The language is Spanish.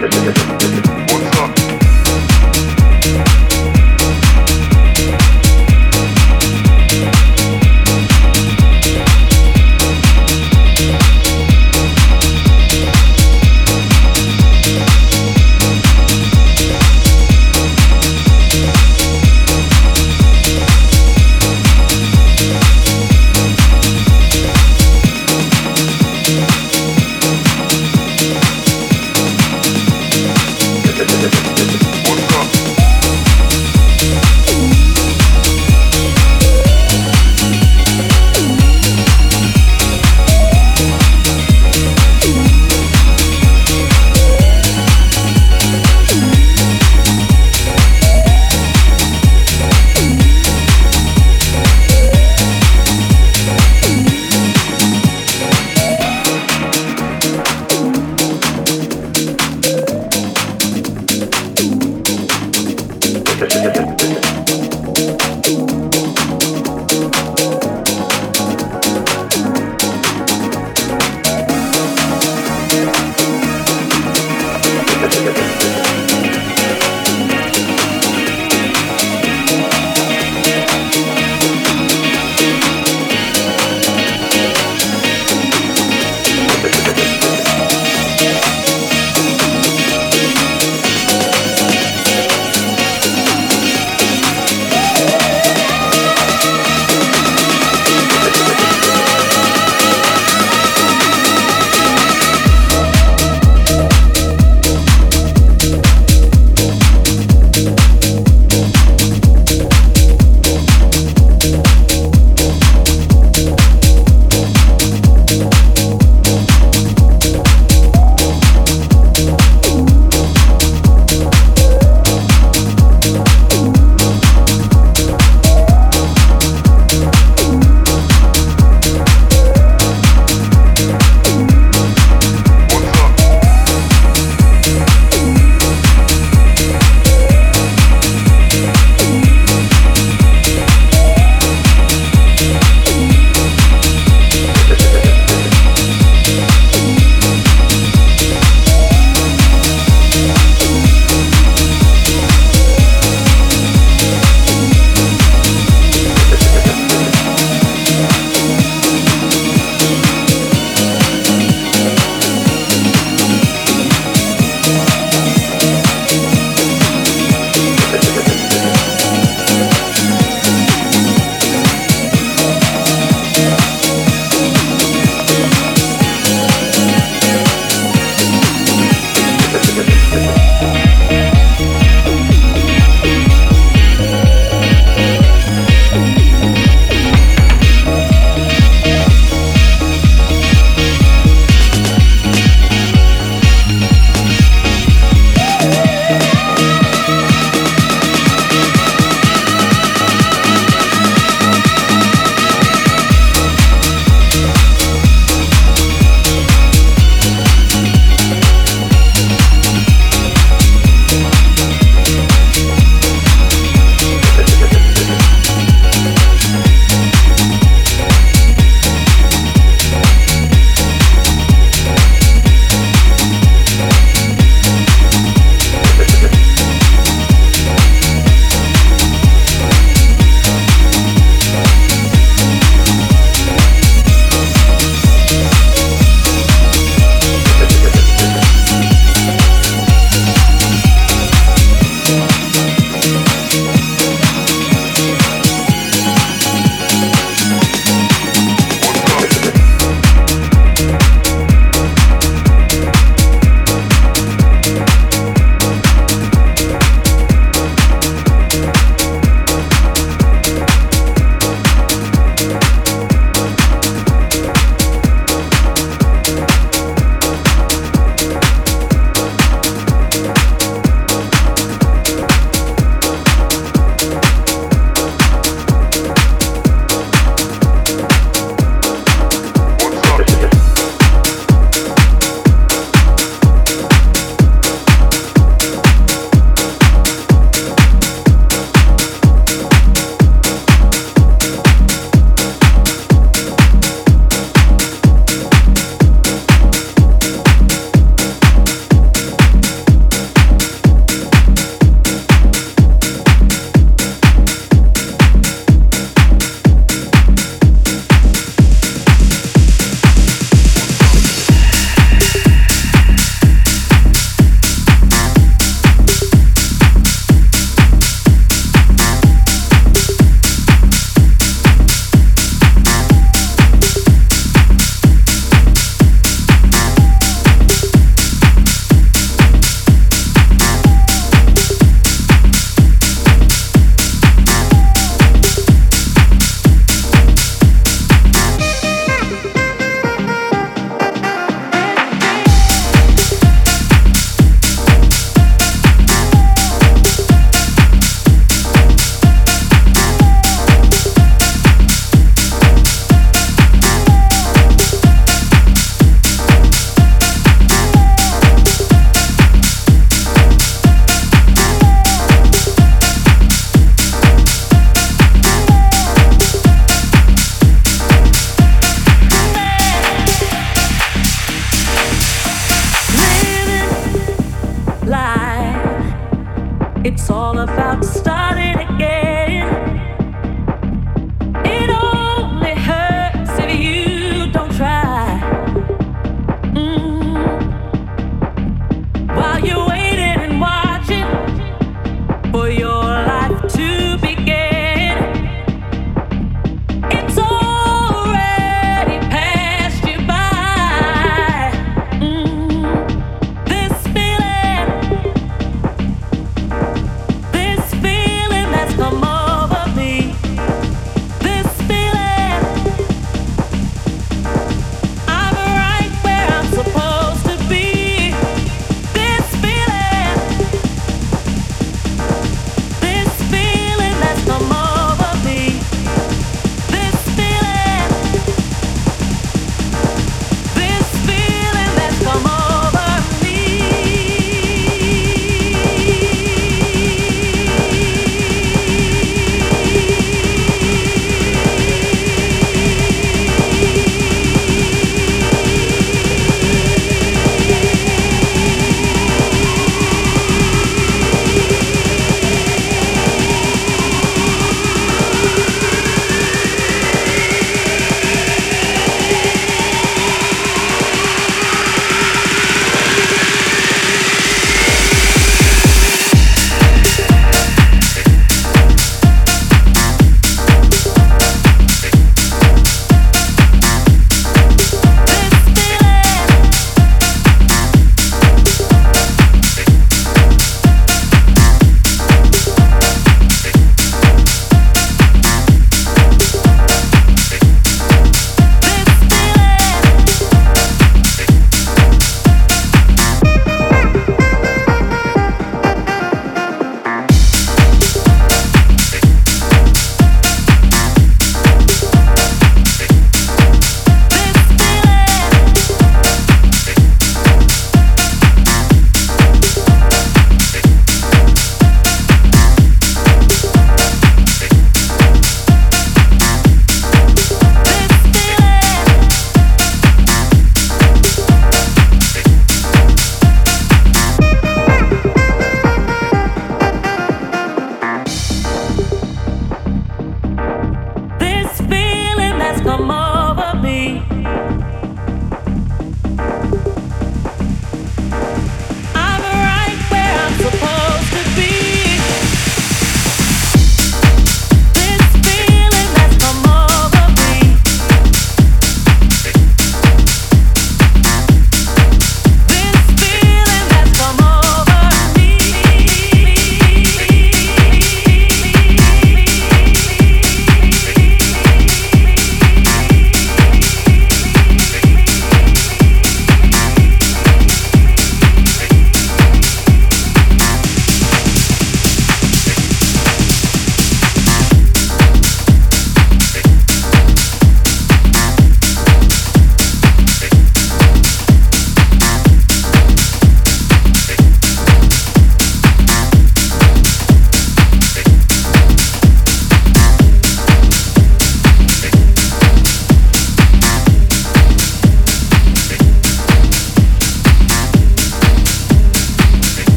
Gracias, gracias, gracias.